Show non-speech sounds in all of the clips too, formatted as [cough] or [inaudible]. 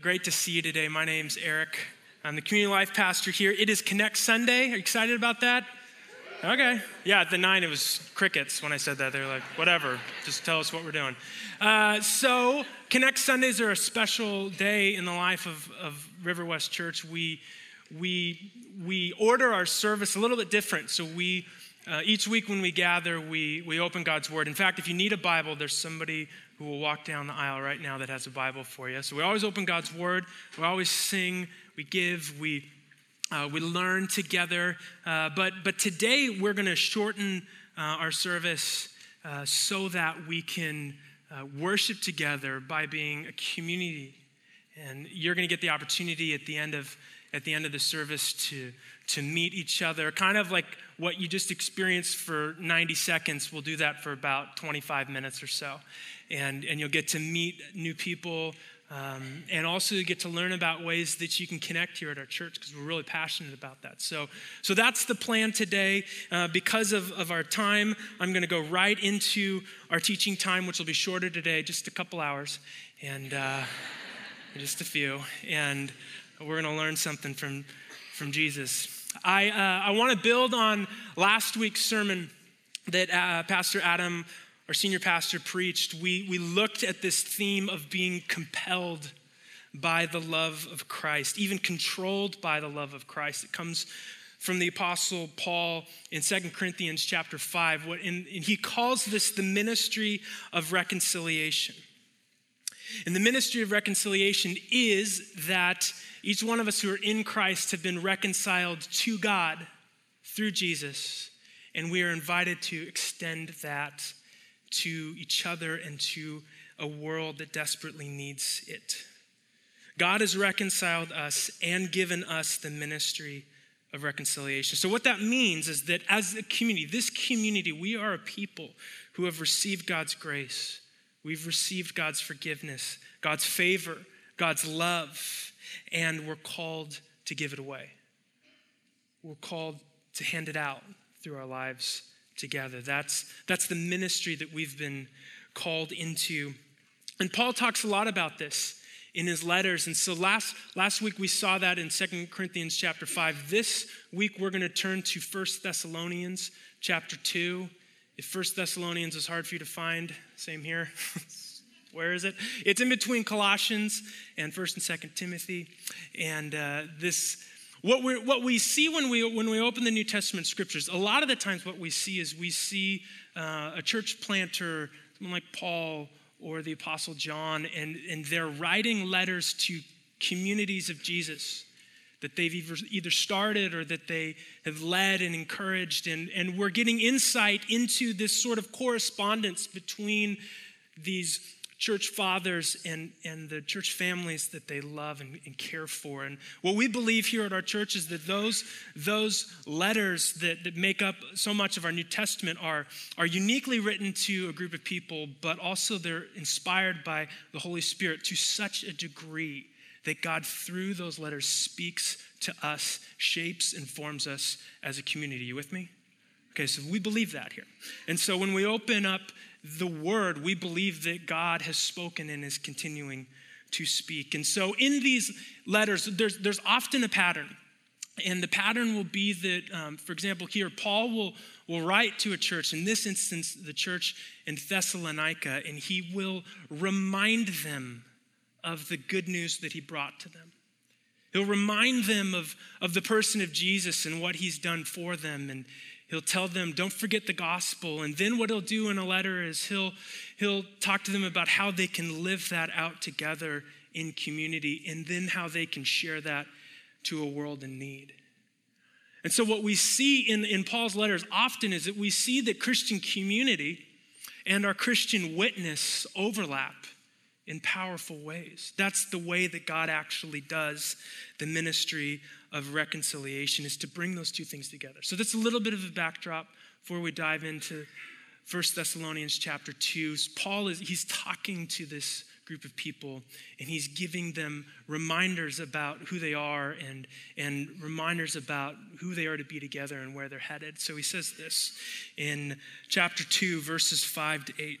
Great to see you today. My name's Eric. I'm the community life pastor here. It is Connect Sunday. Are you excited about that? Okay. Yeah, at the nine, it was crickets when I said that. They're like, whatever, just tell us what we're doing. Uh, so, Connect Sundays are a special day in the life of, of River West Church. We, we, we order our service a little bit different. So, we uh, each week when we gather, we, we open God's Word. In fact, if you need a Bible, there's somebody who will walk down the aisle right now that has a Bible for you. So we always open God's Word, we always sing, we give, we, uh, we learn together. Uh, but, but today we're going to shorten uh, our service uh, so that we can uh, worship together by being a community. And you're going to get the opportunity at the end of at the end of the service to to meet each other, kind of like what you just experienced for 90 seconds. We'll do that for about 25 minutes or so and, and you'll get to meet new people um, and also get to learn about ways that you can connect here at our church because we're really passionate about that. So, so that's the plan today. Uh, because of, of our time, I'm going to go right into our teaching time, which will be shorter today, just a couple hours, and uh, just a few. And we're going to learn something from, from Jesus. I, uh, I want to build on last week's sermon that uh, Pastor Adam our senior pastor preached, we, we looked at this theme of being compelled by the love of Christ, even controlled by the love of Christ. It comes from the apostle Paul in Second Corinthians chapter 5, what, and he calls this the ministry of reconciliation. And the ministry of reconciliation is that each one of us who are in Christ have been reconciled to God through Jesus, and we are invited to extend that to each other and to a world that desperately needs it. God has reconciled us and given us the ministry of reconciliation. So, what that means is that as a community, this community, we are a people who have received God's grace. We've received God's forgiveness, God's favor, God's love, and we're called to give it away. We're called to hand it out through our lives together. That's, that's the ministry that we've been called into. And Paul talks a lot about this in his letters. And so last, last week we saw that in Second Corinthians chapter 5. This week we're going to turn to First Thessalonians chapter 2. If First Thessalonians is hard for you to find, same here. [laughs] Where is it? It's in between Colossians and First and Second Timothy. And uh, this what, we what we see when we, when we open the New Testament scriptures, a lot of the times what we see is we see uh, a church planter, someone like Paul or the Apostle John, and, and they're writing letters to communities of Jesus that they've either, started or that they have led and encouraged. And, and we're getting insight into this sort of correspondence between these church fathers and, and the church families that they love and, and, care for. And what we believe here at our church is that those, those letters that, that make up so much of our New Testament are, are uniquely written to a group of people, but also they're inspired by the Holy Spirit to such a degree that God, through those letters, speaks to us, shapes, and forms us as a community. You with me? Okay, so we believe that here. And so when we open up the word, we believe that God has spoken and is continuing to speak. And so in these letters, there's, there's often a pattern. And the pattern will be that, um, for example, here, Paul will, will write to a church, in this instance, the church in Thessalonica, and he will remind them of the good news that he brought to them. He'll remind them of, of the person of Jesus and what he's done for them. And, He'll tell them, don't forget the gospel. And then what he'll do in a letter is he'll, he'll talk to them about how they can live that out together in community and then how they can share that to a world in need. And so, what we see in, in Paul's letters often is that we see that Christian community and our Christian witness overlap in powerful ways. That's the way that God actually does the ministry of reconciliation is to bring those two things together. So that's a little bit of a backdrop before we dive into 1 Thessalonians chapter 2. Paul is he's talking to this group of people and he's giving them reminders about who they are and, and reminders about who they are to be together and where they're headed. So he says this in chapter 2, verses 5 to 8.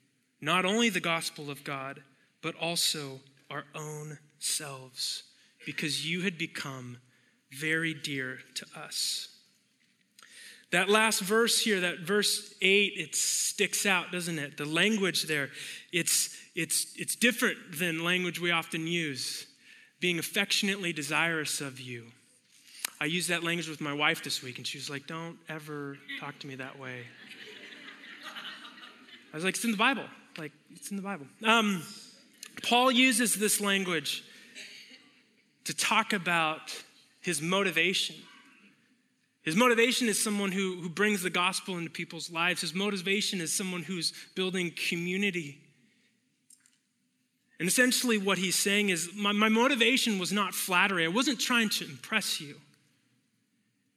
not only the gospel of God, but also our own selves, because you had become very dear to us. That last verse here, that verse 8, it sticks out, doesn't it? The language there, it's, it's, it's different than language we often use. Being affectionately desirous of you. I used that language with my wife this week, and she was like, Don't ever talk to me that way. I was like, It's in the Bible. Like, it's in the Bible. Um, Paul uses this language to talk about his motivation. His motivation is someone who, who brings the gospel into people's lives. His motivation is someone who's building community. And essentially, what he's saying is my, my motivation was not flattery. I wasn't trying to impress you.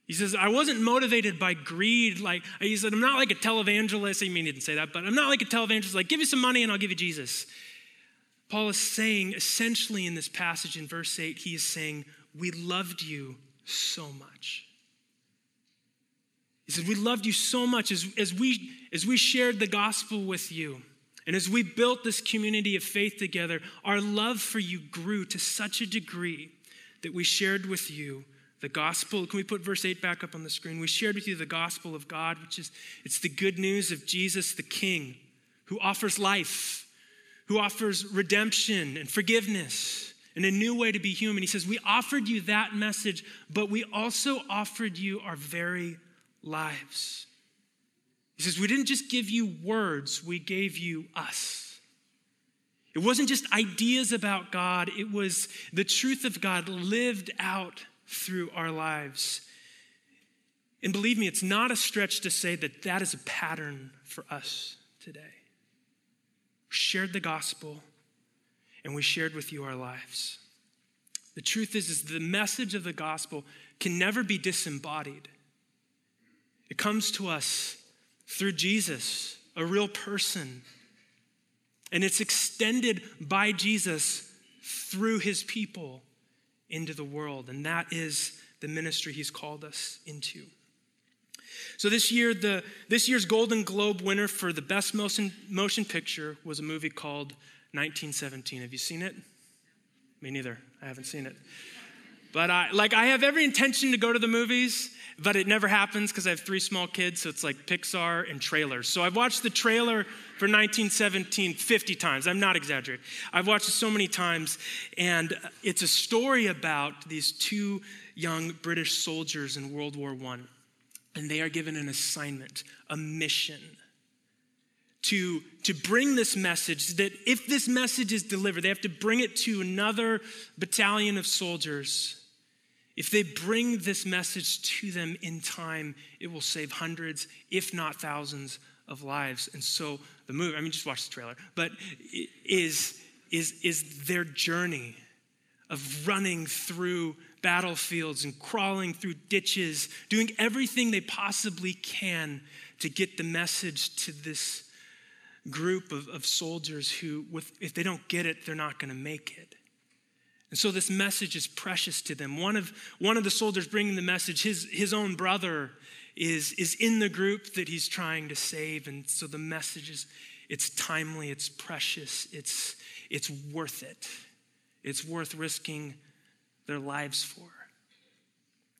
He says, I wasn't motivated by greed. Like he said, I'm not like a televangelist. I mean, he didn't say that, but I'm not like a televangelist, like, give me some money and I'll give you Jesus. Paul is saying, essentially, in this passage in verse 8, he is saying, We loved you so much. He said, We loved you so much as, as, we, as we shared the gospel with you. And as we built this community of faith together, our love for you grew to such a degree that we shared with you the gospel. Can we put verse 8 back up on the screen? We shared with you the gospel of God, which is it's the good news of Jesus the King, who offers life, who offers redemption and forgiveness and a new way to be human. He says, We offered you that message, but we also offered you our very lives. He says, We didn't just give you words, we gave you us. It wasn't just ideas about God, it was the truth of God lived out through our lives. And believe me, it's not a stretch to say that that is a pattern for us today. We shared the gospel and we shared with you our lives. The truth is, is the message of the gospel can never be disembodied. It comes to us through Jesus, a real person. And it's extended by Jesus through his people into the world. And that is the ministry he's called us into. So this year, the, this year's Golden Globe winner for the best motion, motion picture was a movie called 1917. Have you seen it? Me neither. I haven't seen it. But I like I have every intention to go to the movies, but it never happens because I have three small kids, so it's like Pixar and trailers. So I've watched the trailer for 1917 50 times. I'm not exaggerating. I've watched it so many times, and uh, it's a story about these two young British soldiers in World War I. And they are given an assignment, a mission to, to bring this message that if this message is delivered, they have to bring it to another battalion of soldiers if they bring this message to them in time, it will save hundreds, if not thousands, of lives. And so the movie, I mean, just watch the trailer, but is, is, is their journey of running through battlefields and crawling through ditches, doing everything they possibly can to get the message to this group of, of soldiers who, with, if they don't get it, they're not going to make it. And so this message is precious to them. One of, one of the soldiers bringing the message, his, his own brother is, is in the group that he's trying to save. And so the message is, it's timely, it's precious, it's, it's worth it. It's worth risking their lives for.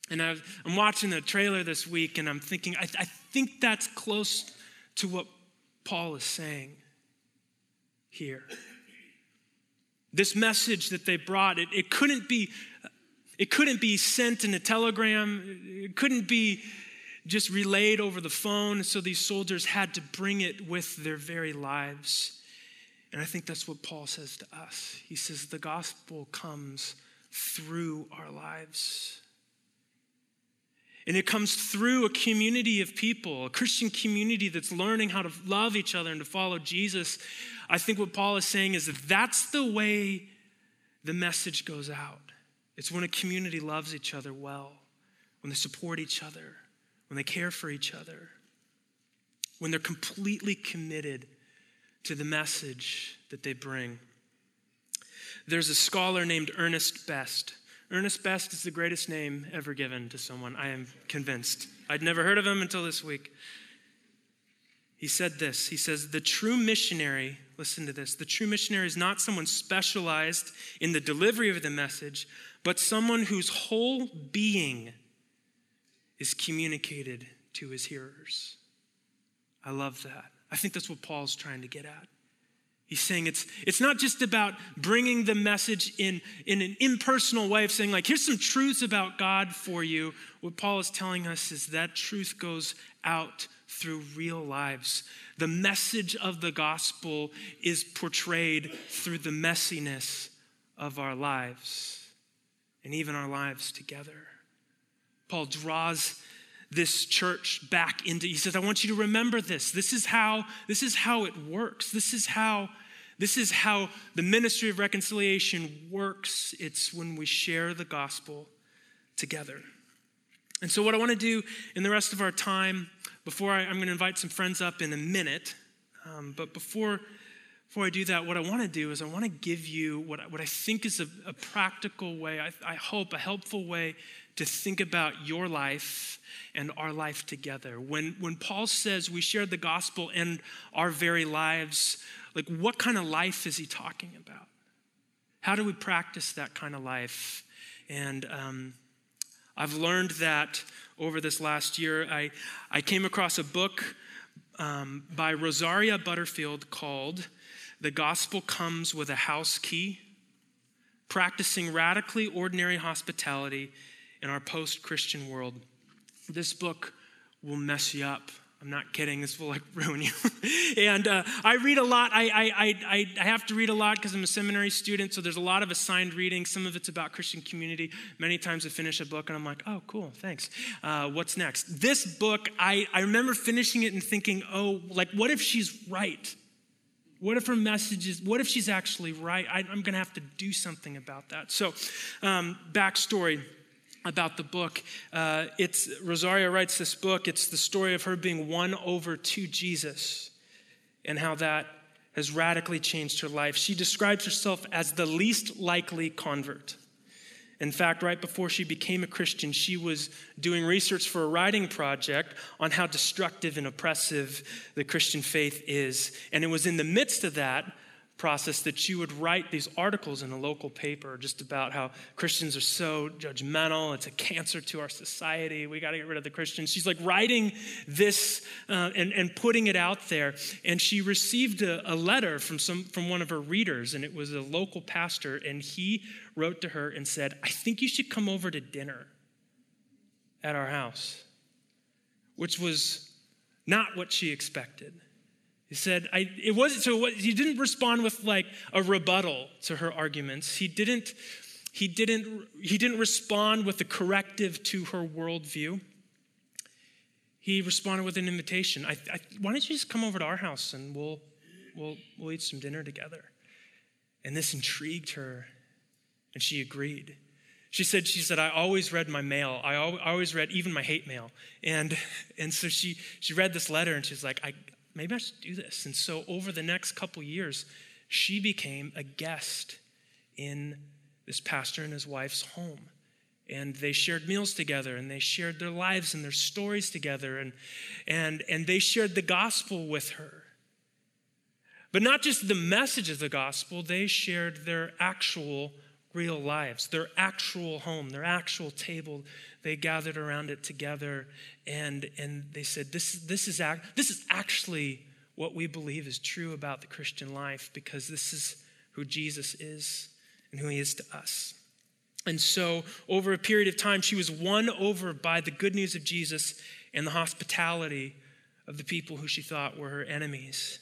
And i am watching the trailer this week and I'm thinking, I, I think that's close to what Paul is saying here. This message that they brought, it, it couldn't be it couldn't be sent in a telegram. It couldn't be just relayed over the phone. So these soldiers had to bring it with their very lives. And I think that's what Paul says to us. He says the gospel comes through our lives. And it comes through a community of people, a Christian community that's learning how to love each other and to follow Jesus. I think what Paul is saying is that that's the way the message goes out. It's when a community loves each other well, when they support each other, when they care for each other, when they're completely committed to the message that they bring. There's a scholar named Ernest Best. Ernest Best is the greatest name ever given to someone, I am convinced. I'd never heard of him until this week. He said this He says, The true missionary, listen to this, the true missionary is not someone specialized in the delivery of the message, but someone whose whole being is communicated to his hearers. I love that. I think that's what Paul's trying to get at. He's saying it's, it's not just about bringing the message in, in an impersonal way of saying, like, here's some truths about God for you. What Paul is telling us is that truth goes out through real lives. The message of the gospel is portrayed through the messiness of our lives and even our lives together. Paul draws this church back into he says i want you to remember this. This is how this is how it works. This is how this is how the ministry of reconciliation works. It's when we share the gospel together. And so what i want to do in the rest of our time before I, am going to invite some friends up in a minute, um, but before, before I do that, what I want to do is I want to give you what, what I think is a, a practical way, I, I hope a helpful way to think about your life and our life together. When, when Paul says we share the gospel and our very lives, like what kind of life is he talking about? How do we practice that kind of life? And um, I've learned that over this last year. I, I came across a book um, by Rosaria Butterfield called The Gospel Comes with a House Key Practicing Radically Ordinary Hospitality in Our Post Christian World. This book will mess you up. I'm not kidding. This will like [laughs] ruin you. and uh, I read a lot. I, I, I, I have to read a lot because I'm a seminary student. So there's a lot of assigned reading. Some of it's about Christian community. Many times I finish a book and I'm like, oh, cool, thanks. Uh, what's next? This book, I, I remember finishing it and thinking, oh, like, what if she's right? What if her message is, what if she's actually right? I, am going to have to do something about that. So, um, backstory about the book. Uh, it's Rosaria writes this book. It's the story of her being won over to Jesus and how that has radically changed her life. She describes herself as the least likely convert. In fact, right before she became a Christian, she was doing research for a writing project on how destructive and oppressive the Christian faith is. And it was in the midst of that process that you would write these articles in a local paper just about how Christians are so judgmental. It's a cancer to our society. We got to get rid of the Christians. She's like writing this uh, and, and putting it out there. And she received a, a letter from, some, from one of her readers, and it was a local pastor. And he wrote to her and said, I think you should come over to dinner at our house, which was not what she expected. He said, I, it wasn't, so what, he didn't respond with like a rebuttal to her arguments. He didn't, he didn't, he didn't respond with a corrective to her worldview. He responded with an invitation. I, I, why don't you just come over to our house and we'll, we'll, we'll eat some dinner together? And this intrigued her, and she agreed. She said, she said, I always read my mail. I always read even my hate mail. And, and so she, she read this letter and she's like, I, maybe I should do this. And so over the next couple years, she became a guest in this pastor and his wife's home. And they shared meals together and they shared their lives and their stories together and, and, and they shared the gospel with her. But not just the message of the gospel, they shared their actual real lives, their actual home, their actual table. They gathered around it together and, and they said, this, this, is act, this is actually what we believe is true about the Christian life because this is who Jesus is and who he is to us. And so, over a period of time, she was won over by the good news of Jesus and the hospitality of the people who she thought were her enemies.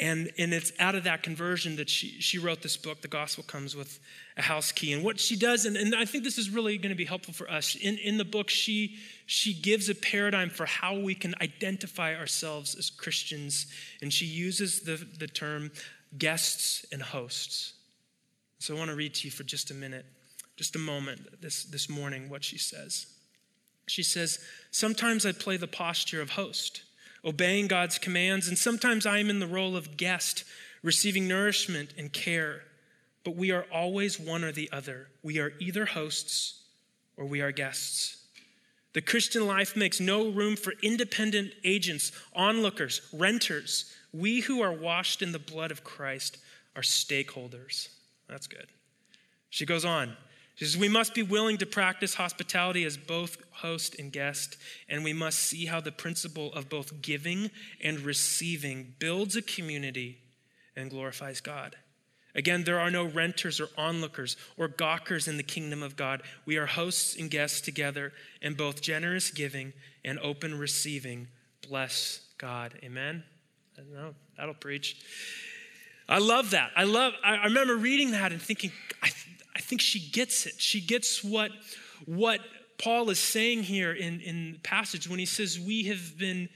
And, and it's out of that conversion that she, she wrote this book, The Gospel Comes with a House Key. And what she does, and, and I think this is really going to be helpful for us, in, in the book, she, she gives a paradigm for how we can identify ourselves as Christians. And she uses the, the term guests and hosts. So I want to read to you for just a minute just a moment this, this morning what she says. She says, Sometimes I play the posture of host, obeying God's commands, and sometimes I am in the role of guest, receiving nourishment and care. But we are always one or the other. We are either hosts or we are guests. The Christian life makes no room for independent agents, onlookers, renters. We who are washed in the blood of Christ are stakeholders. That's good. She goes on. She says, We must be willing to practice hospitality as both host and guest, and we must see how the principle of both giving and receiving builds a community and glorifies God. Again, there are no renters or onlookers or gawkers in the kingdom of God. We are hosts and guests together, and both generous giving and open receiving bless God. Amen? Know, that'll preach. I love that. I love, I remember reading that and thinking, I, I think she gets it. She gets what, what Paul is saying here in, in the passage when he says, We have been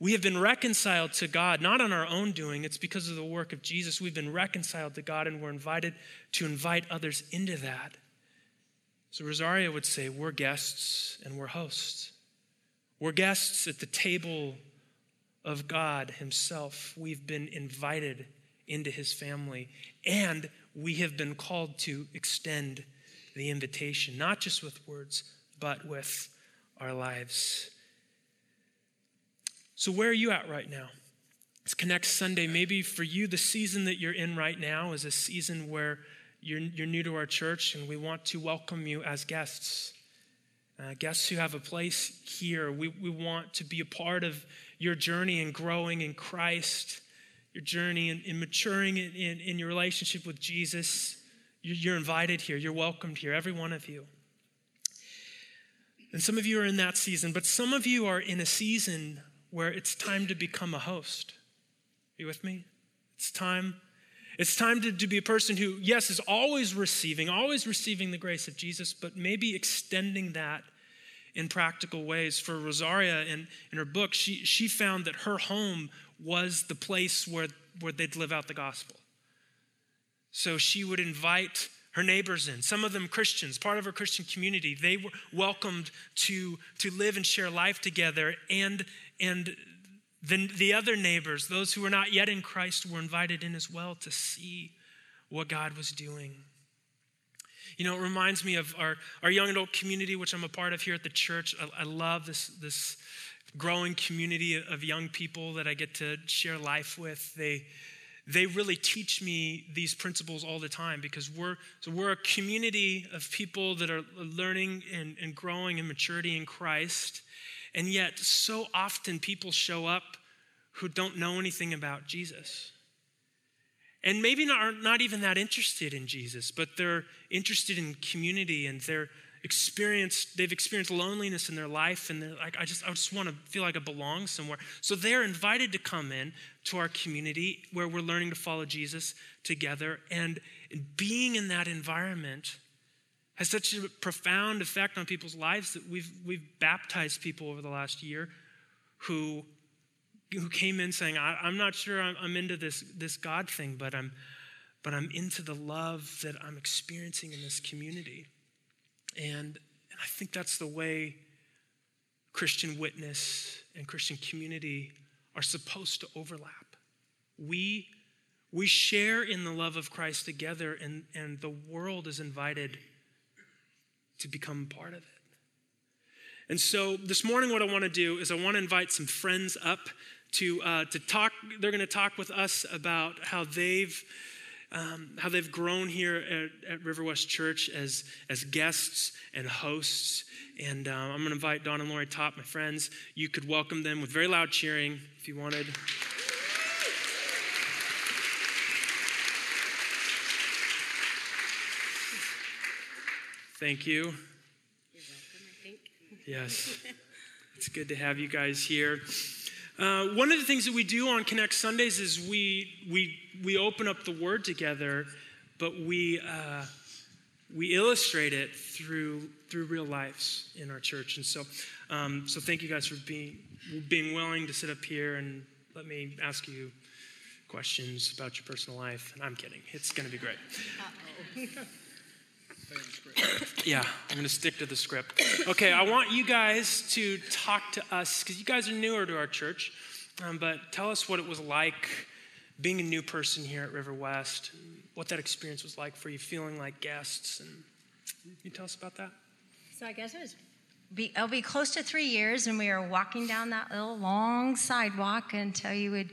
we have been reconciled to God, not on our own doing, it's because of the work of Jesus. We've been reconciled to God and we're invited to invite others into that. So Rosaria would say, We're guests and we're hosts. We're guests at the table of God Himself. We've been invited into His family, and we have been called to extend the invitation, not just with words, but with our lives. So, where are you at right now? It's Connect Sunday. Maybe for you, the season that you're in right now is a season where you're, you're new to our church and we want to welcome you as guests. Uh, guests who have a place here. We, we want to be a part of your journey in growing in Christ, your journey and, in maturing in, in, in, your relationship with Jesus. You're, you're invited here. You're welcomed here, every one of you. And some of you are in that season, but some of you are in a season where it's time to become a host. Are you with me? It's time. It's time to, to be a person who, yes, is always receiving, always receiving the grace of Jesus, but maybe extending that in practical ways. For Rosaria, in, in her book, she, she found that her home was the place where, where they'd live out the gospel. So she would invite her neighbors in, some of them Christians, part of her Christian community. They were welcomed to, to live and share life together. And and then the other neighbors, those who were not yet in Christ, were invited in as well to see what God was doing. You know, it reminds me of our, our young adult community, which I'm a part of here at the church. I, I love this, this growing community of young people that I get to share life with. They, they really teach me these principles all the time because we're, so we're a community of people that are learning and, and growing in maturity in Christ. And yet, so often people show up who don't know anything about Jesus. And maybe not, not even that interested in Jesus, but they're interested in community and they're experienced, they've experienced loneliness in their life and they're like, I just, I just want to feel like I belong somewhere. So they're invited to come in to our community where we're learning to follow Jesus together. And being in that environment has such a profound effect on people's lives that we've, we've baptized people over the last year who, who came in saying, I, am not sure I'm, I'm, into this, this God thing, but I'm, but I'm into the love that I'm experiencing in this community. And, and I think that's the way Christian witness and Christian community are supposed to overlap. We, we share in the love of Christ together, and, and the world is invited to become part of it. And so this morning, what I want to do is I want to invite some friends up to, uh, to talk. They're going to talk with us about how they've. Um, how they've grown here at, at, River West Church as, as guests and hosts. And uh, I'm going to invite Don and Lori Top, my friends. You could welcome them with very loud cheering if you wanted. Thank you. You're welcome, I think. Yes. it's good to have you guys here. Uh, one of the things that we do on Connect Sundays is we, we, we open up the Word together, but we, uh, we illustrate it through, through real lives in our church. And so, um, so thank you guys for being, being willing to sit up here and let me ask you questions about your personal life. And I'm kidding, it's going to be great. [laughs] Yeah, I'm going to stick to the script. Okay, I want you guys to talk to us because you guys are newer to our church, um, but tell us what it was like being a new person here at River West, what that experience was like for you, feeling like guests, and you tell us about that? So I guess it was. Be, it'll be close to three years, and we were walking down that little long sidewalk until you would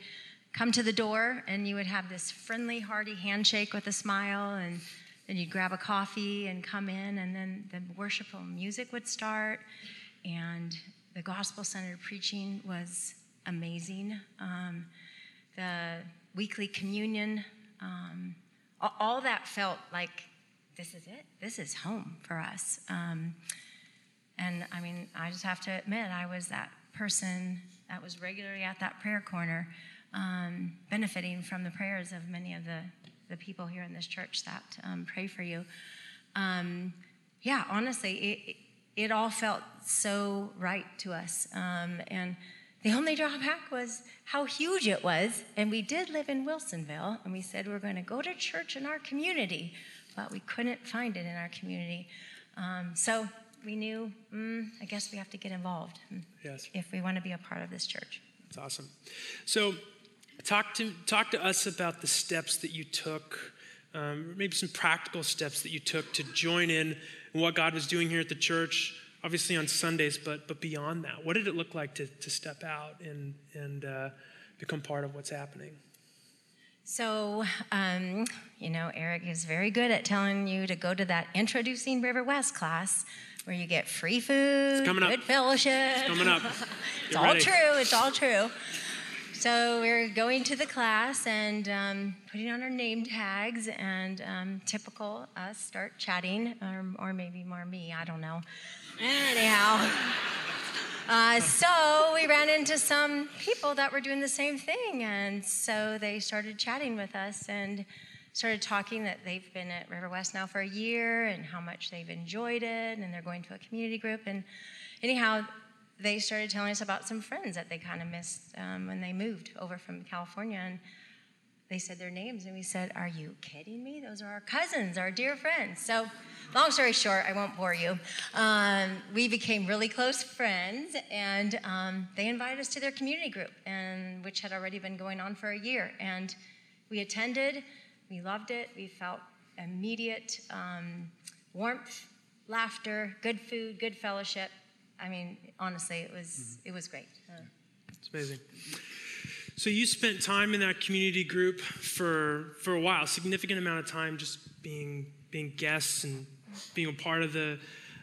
come to the door, and you would have this friendly, hearty handshake with a smile, and then you'd grab a coffee and come in, and then the worshipful music would start, and the gospel-centered preaching was amazing. Um, the weekly communion, um, all that felt like this is it. This is home for us. Um, and I mean, I just have to admit, I was that person that was regularly at that prayer corner, um, benefiting from the prayers of many of the, the people here in this church that um, pray for you. Um, yeah, honestly, it, it all felt so right to us. Um, and the only drawback was how huge it was. And we did live in Wilsonville, and we said we we're going to go to church in our community, but we couldn't find it in our community. Um, so we knew, mm, I guess we have to get involved yes. if we want to be a part of this church. That's awesome. So, talk to talk to us about the steps that you took, um, maybe some practical steps that you took to join in what God was doing here at the church. Obviously on Sundays, but but beyond that, what did it look like to to step out and and uh, become part of what's happening? So, um, you know, Eric is very good at telling you to go to that introducing River West class where you get free food, coming good fellowship. It's coming up. [laughs] it's all true. It's all true. So we're going to the class and um, putting on our name tags, and um, typical us start chatting, or, or maybe more me. I don't know. Anyhow. Uh, so we ran into some people that were doing the same thing, and so they started chatting with us and started talking that they've been at River West now for a year and how much they've enjoyed it, and they're going to a community group. And anyhow, they started telling us about some friends that they kind of missed um, when they moved over from California, and they said their names, and we said, "Are you kidding me? Those are our cousins, our dear friends." So long story short, I won't bore you. Um, we became really close friends, and um, they invited us to their community group, and which had already been going on for a year. And we attended. We loved it. We felt immediate um, warmth, laughter, good food, good fellowship. I mean, honestly, it was mm-hmm. it was great. It's amazing. So you spent time in that community group for for a while, significant amount of time, just being being guests and being a part of the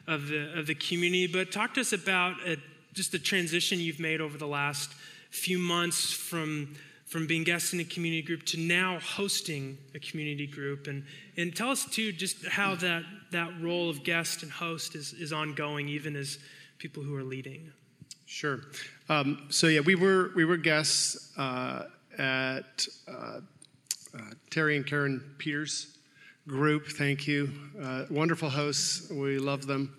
of the of the community. But talk to us about a, uh, just the transition you've made over the last few months from from being guests in a community group to now hosting a community group and and tell us too just how that that role of guest and host is is ongoing even as people who are leading sure um, so yeah we were we were guests uh, at uh, uh, terry and karen peters group. Thank you. Uh, wonderful hosts. We love them.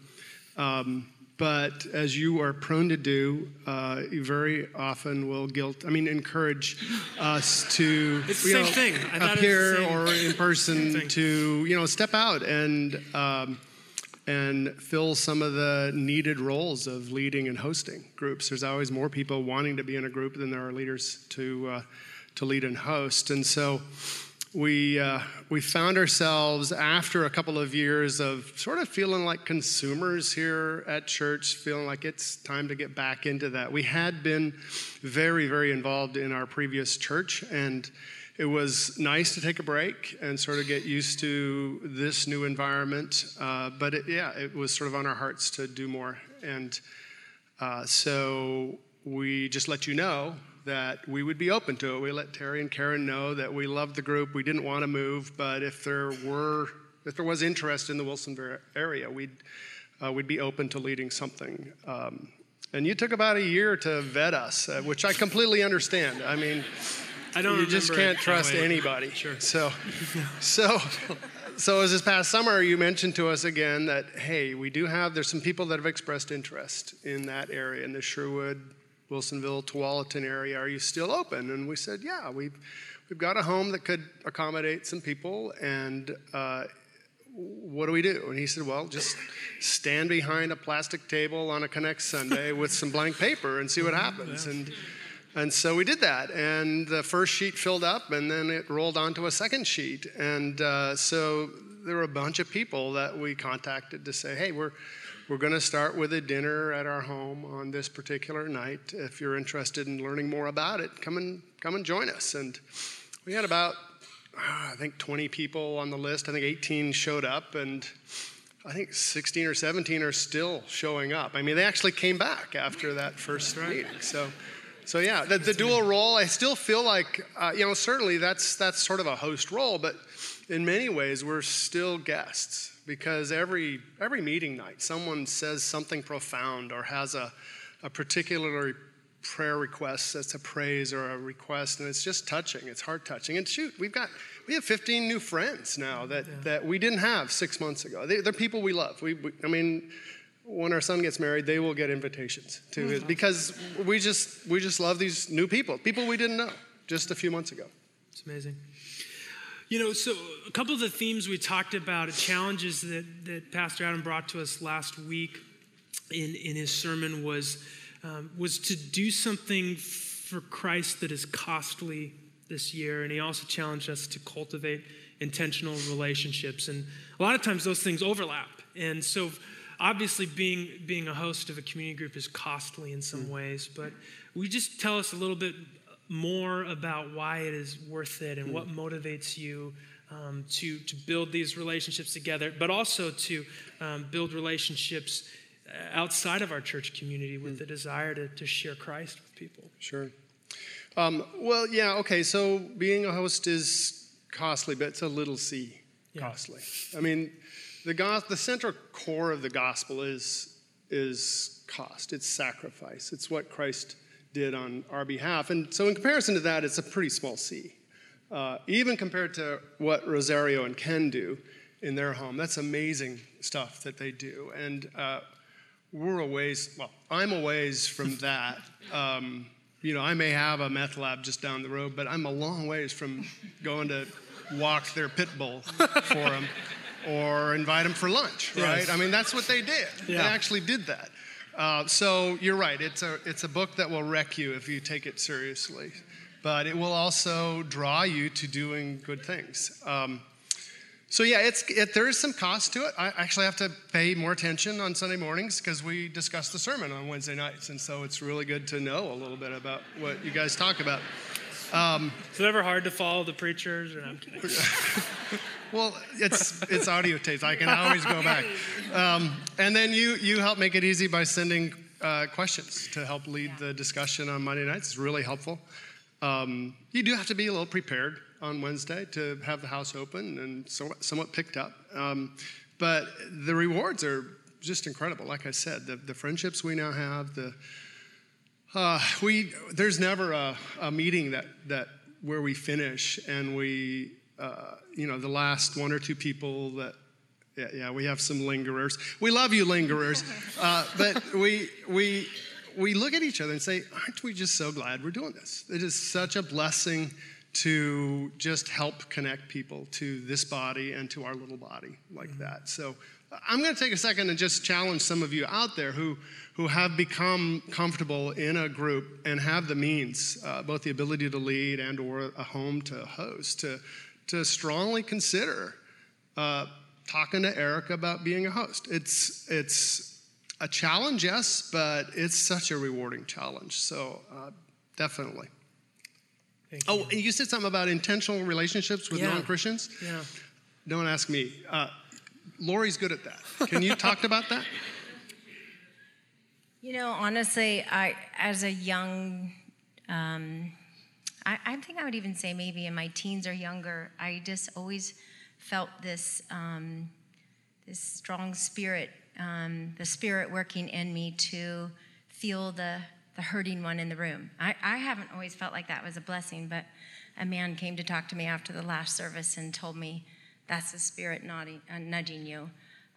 Um, but as you are prone to do, uh, you very often will guilt, I mean, encourage us to [laughs] it's you know, thing. appear or in [laughs] person to, you know, step out and, um, and fill some of the needed roles of leading and hosting groups. There's always more people wanting to be in a group than there are leaders to, uh, to lead and host. And so, we, uh, we found ourselves after a couple of years of sort of feeling like consumers here at church, feeling like it's time to get back into that. We had been very, very involved in our previous church, and it was nice to take a break and sort of get used to this new environment. Uh, but it, yeah, it was sort of on our hearts to do more. And uh, so we just let you know that we would be open to it. We let Terry and Karen know that we loved the group. We didn't want to move, but if there were, if there was interest in the Wilsonville area, we'd uh, we'd be open to leading something. Um, and you took about a year to vet us, uh, which I completely understand. I mean, I don't. You just can't trust anybody. Sure. So, [laughs] so. So as this past summer, you mentioned to us again that hey, we do have there's some people that have expressed interest in that area in the Sherwood Wilsonville, Tualatin area, are you still open? And we said, yeah, we've, we've got a home that could accommodate some people, and uh, what do we do? And he said, well, just stand behind a plastic table on a Connect Sunday with some blank paper and see what happens. And and so we did that, and the first sheet filled up, and then it rolled onto a second sheet. And uh, so there were a bunch of people that we contacted to say, hey, we're we're going to start with a dinner at our home on this particular night. If you're interested in learning more about it, come and come and join us. And we had about uh, I think 20 people on the list. I think 18 showed up, and I think 16 or 17 are still showing up. I mean, they actually came back after that first meeting. So so yeah, the, the dual role. I still feel like uh, you know certainly that's that's sort of a host role, but in many ways we're still guests because every every meeting night someone says something profound or has a a particular prayer request that's a praise or a request and it's just touching it's heart touching and shoot we've got we have 15 new friends now that yeah. that we didn't have six months ago they, are people we love we, we i mean when our son gets married, they will get invitations to mm-hmm. it because we just we just love these new people, people we didn't know just a few months ago. It's amazing. You know, so a couple of the themes we talked about, challenges that, that Pastor Adam brought to us last week in, in his sermon was, um, was to do something for Christ that is costly this year. And he also challenged us to cultivate intentional relationships. And a lot of times those things overlap. And so obviously being being a host of a community group is costly in some mm. ways but we just tell us a little bit more about why it is worth it and mm. what motivates you um, to to build these relationships together but also to um, build relationships uh, outside of our church community with mm. the desire to, to share christ with people sure um, well yeah okay so being a host is costly but it's a little c yeah. costly i mean the, go- the central core of the gospel is, is cost, it's sacrifice. It's what Christ did on our behalf. And so, in comparison to that, it's a pretty small C. Uh, even compared to what Rosaria and Ken do in their home, that's amazing stuff that they do. And uh, we're a ways, well, I'm a ways from [laughs] that. Um, you know, I may have a meth lab just down the road, but I'm a long ways from going to walk their pit bull for them [laughs] or invite them for lunch, right? Yes. I mean, that's what they did. Yeah. They actually did that. Uh, so you're right. It's a it's a book that will wreck you if you take it seriously, but it will also draw you to doing good things. Um, so yeah, it's it, there is some cost to it. I actually have to pay more attention on Sunday mornings because we discuss the sermon on Wednesday nights, and so it's really good to know a little bit about what you guys talk about. Um, Is it ever hard to follow the preachers? Or I'm kidding. [laughs] well, it's it's audio tapes. I can always go back. Um, and then you you help make it easy by sending uh, questions to help lead yeah. the discussion on Monday nights. It's really helpful. Um, you do have to be a little prepared on Wednesday to have the house open and somewhat, somewhat picked up. Um, but the rewards are just incredible. Like I said, the, the friendships we now have, the uh, we there's never a, a, meeting that that where we finish and we uh, you know the last one or two people that yeah, yeah we have some lingerers. We love you lingerers. [laughs] Uh, but we we we look at each other and say aren't we just so glad we're doing this? It is such a blessing to just help connect people to this body and to our little body like mm-hmm. that. So i'm going to take a second and just challenge some of you out there who who have become comfortable in a group and have the means, uh, both the ability to lead and or a home to host, to, to strongly consider uh, talking to Eric about being a host. It's, it's a challenge, yes, but it's such a rewarding challenge. So uh, definitely. Thank oh, and you said something about intentional relationships with yeah. non-Christians. Yeah. Don't ask me. Uh, Lori's good at that. Can you talk [laughs] about that? You know, honestly, I as a young, um, I, I, think I would even say maybe in my teens or younger, I just always felt this um, this strong spirit, um, the spirit working in me to feel the the hurting one in the room. I, I haven't always felt like that was a blessing, but a man came to talk to me after the last service and told me that's the spirit nodding, uh, nudging you.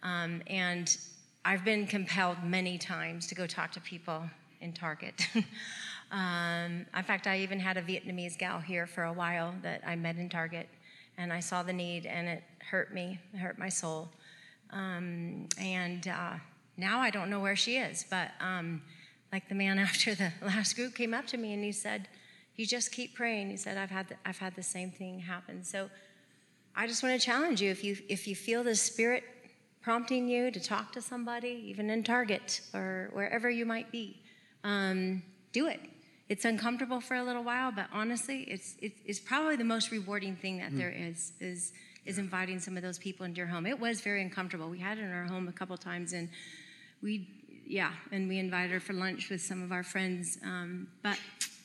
Um, and I've been compelled many times to go talk to people in Target. [laughs] um, in fact, I even had a Vietnamese gal here for a while that I met in Target. and I saw the need, and it hurt me, it hurt my soul. Um, and uh, now I don't know where she is, but um, like the man [laughs] after the last group came up to me and he said, "You just keep praying." He said, "I've had the, I've had the same thing happen." So I just want to challenge you if you if you feel the Spirit prompting you to talk to somebody, even in Target or wherever you might be, um, do it. It's uncomfortable for a little while, but honestly, it's, it's, it's probably the most rewarding thing that mm. there is, is, is inviting some of those people into your home. It was very uncomfortable. We had it in our home a couple times, and we, yeah, and we invited her for lunch with some of our friends, um, but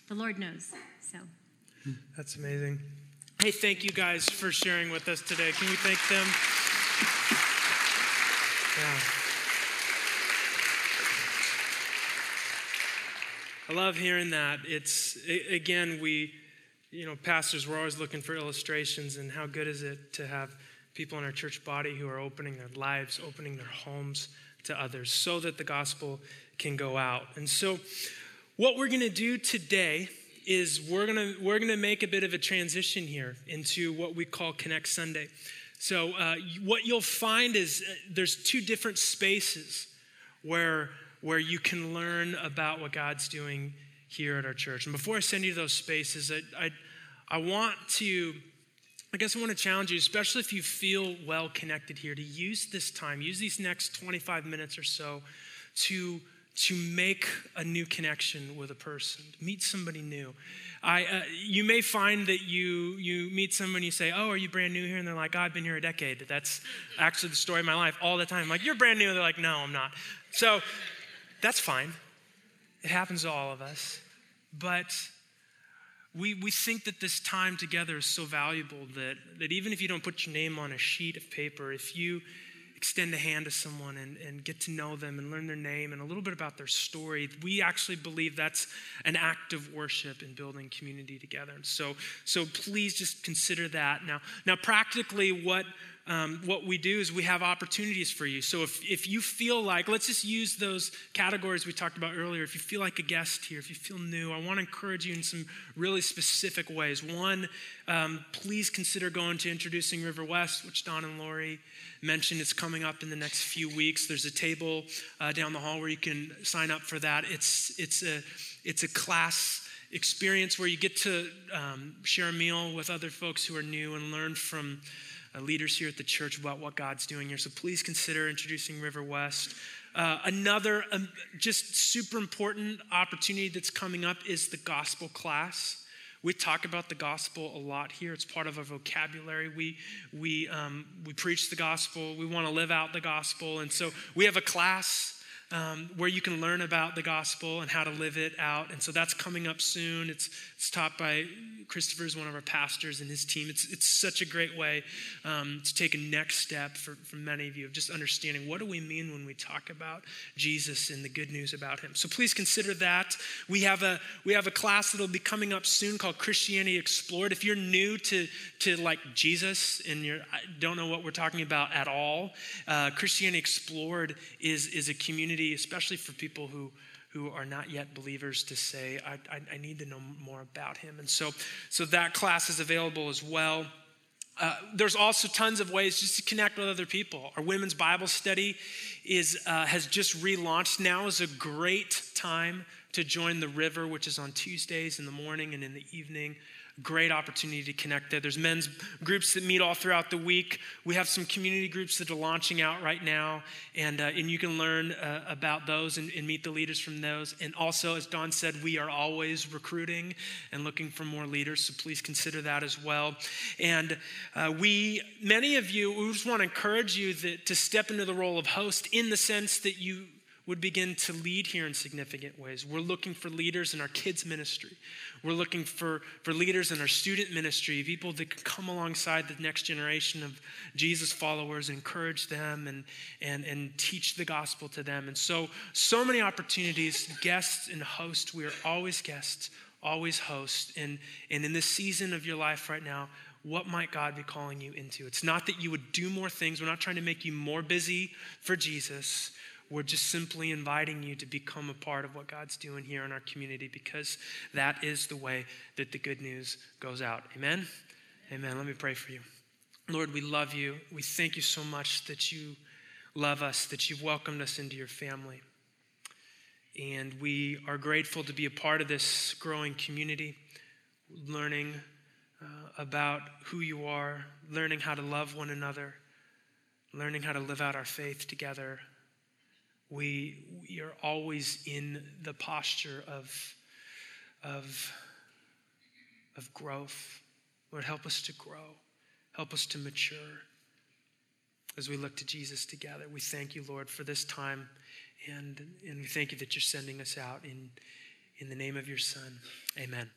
the Lord knows, so. That's amazing. Hey, thank you guys for sharing with us today. Can we thank them? Yeah. I love hearing that. It's, again, we, you know, pastors, we're always looking for illustrations, and how good is it to have people in our church body who are opening their lives, opening their homes to others so that the gospel can go out. And so, what we're going to do today is we're going to we're going to make a bit of a transition here into what we call Connect Sunday. So, uh, what you'll find is uh, there's two different spaces where where you can learn about what God's doing here at our church. And before I send you to those spaces, I, I, I want to, I guess I want to challenge you, especially if you feel well connected here, to use this time, use these next 25 minutes or so to, to make a new connection with a person, meet somebody new. I, uh, you may find that you, you meet someone, and you say, Oh, are you brand new here? And they're like, oh, I've been here a decade. That's actually the story of my life all the time. I'm like, You're brand new. They're like, No, I'm not. So that's fine. It happens to all of us. But we, we think that this time together is so valuable that, that even if you don't put your name on a sheet of paper, if you extend a hand to someone and, and get to know them and learn their name and a little bit about their story, we actually believe that's an act of worship in building community together. And so, so please just consider that. Now, now practically, what um, what we do is we have opportunities for you. So if, if you feel like, let's just use those categories we talked about earlier. If you feel like a guest here, if you feel new, I want to encourage you in some really specific ways. One, um, please consider going to Introducing River West, which Don and Lori mentioned. It's coming up in the next few weeks. There's a table uh, down the hall where you can sign up for that. It's, it's, a, it's a class experience where you get to um, share a meal with other folks who are new and learn from uh, leaders here at the church about what God's doing here. So please consider introducing River West. Uh, another um, just super important opportunity that's coming up is the gospel class. We talk about the gospel a lot here. It's part of our vocabulary. We, we, um, we preach the gospel. We want to live out the gospel. And so we have a class um, where you can learn about the gospel and how to live it out. And so that's coming up soon. It's, it's taught by Christopher, is one of our pastors and his team. It's, it's such a great way um, to take a next step for, for many of you of just understanding what do we mean when we talk about Jesus and the good news about him. So please consider that. We have a, we have a class that'll be coming up soon called Christianity Explored. If you're new to, to like Jesus and you don't know what we're talking about at all, uh, Christianity Explored is, is a community opportunity, especially for people who who are not yet believers to say I, I, I, need to know more about him. And so so that class is available as well. Uh, there's also tons of ways just to connect with other people. Our women's bible study is uh, has just relaunched now. Is a great time to join the river which is on tuesdays in the morning and in the evening great opportunity to connect there. There's men's groups that meet all throughout the week. We have some community groups that are launching out right now, and, uh, and you can learn uh, about those and, and, meet the leaders from those. And also, as Don said, we are always recruiting and looking for more leaders, so please consider that as well. And uh, we, many of you, we just want to encourage you that, to step into the role of host in the sense that you would begin to lead here in significant ways. We're looking for leaders in our kids' ministry. We're looking for, for leaders in our student ministry, people that can come alongside the next generation of Jesus followers, encourage them and, and, and teach the gospel to them. And so, so many opportunities, guests and hosts. We are always guests, always hosts. And, and in this season of your life right now, what might God be calling you into? It's not that you would do more things. We're not trying to make you more busy for Jesus. We're just simply inviting you to become a part of what God's doing here in our community because that is the way that the good news goes out. Amen? Amen. Let me pray for you. Lord, we love you. We thank you so much that you love us, that you've welcomed us into your family. And we are grateful to be a part of this growing community, learning uh, about who you are, learning how to love one another, learning how to live out our faith together. We, we are always in the posture of, of, of growth. Lord, help us to grow, help us to mature as we look to Jesus together. We thank you, Lord, for this time, and, and we thank you that you're sending us out in, in the name of your Son. Amen.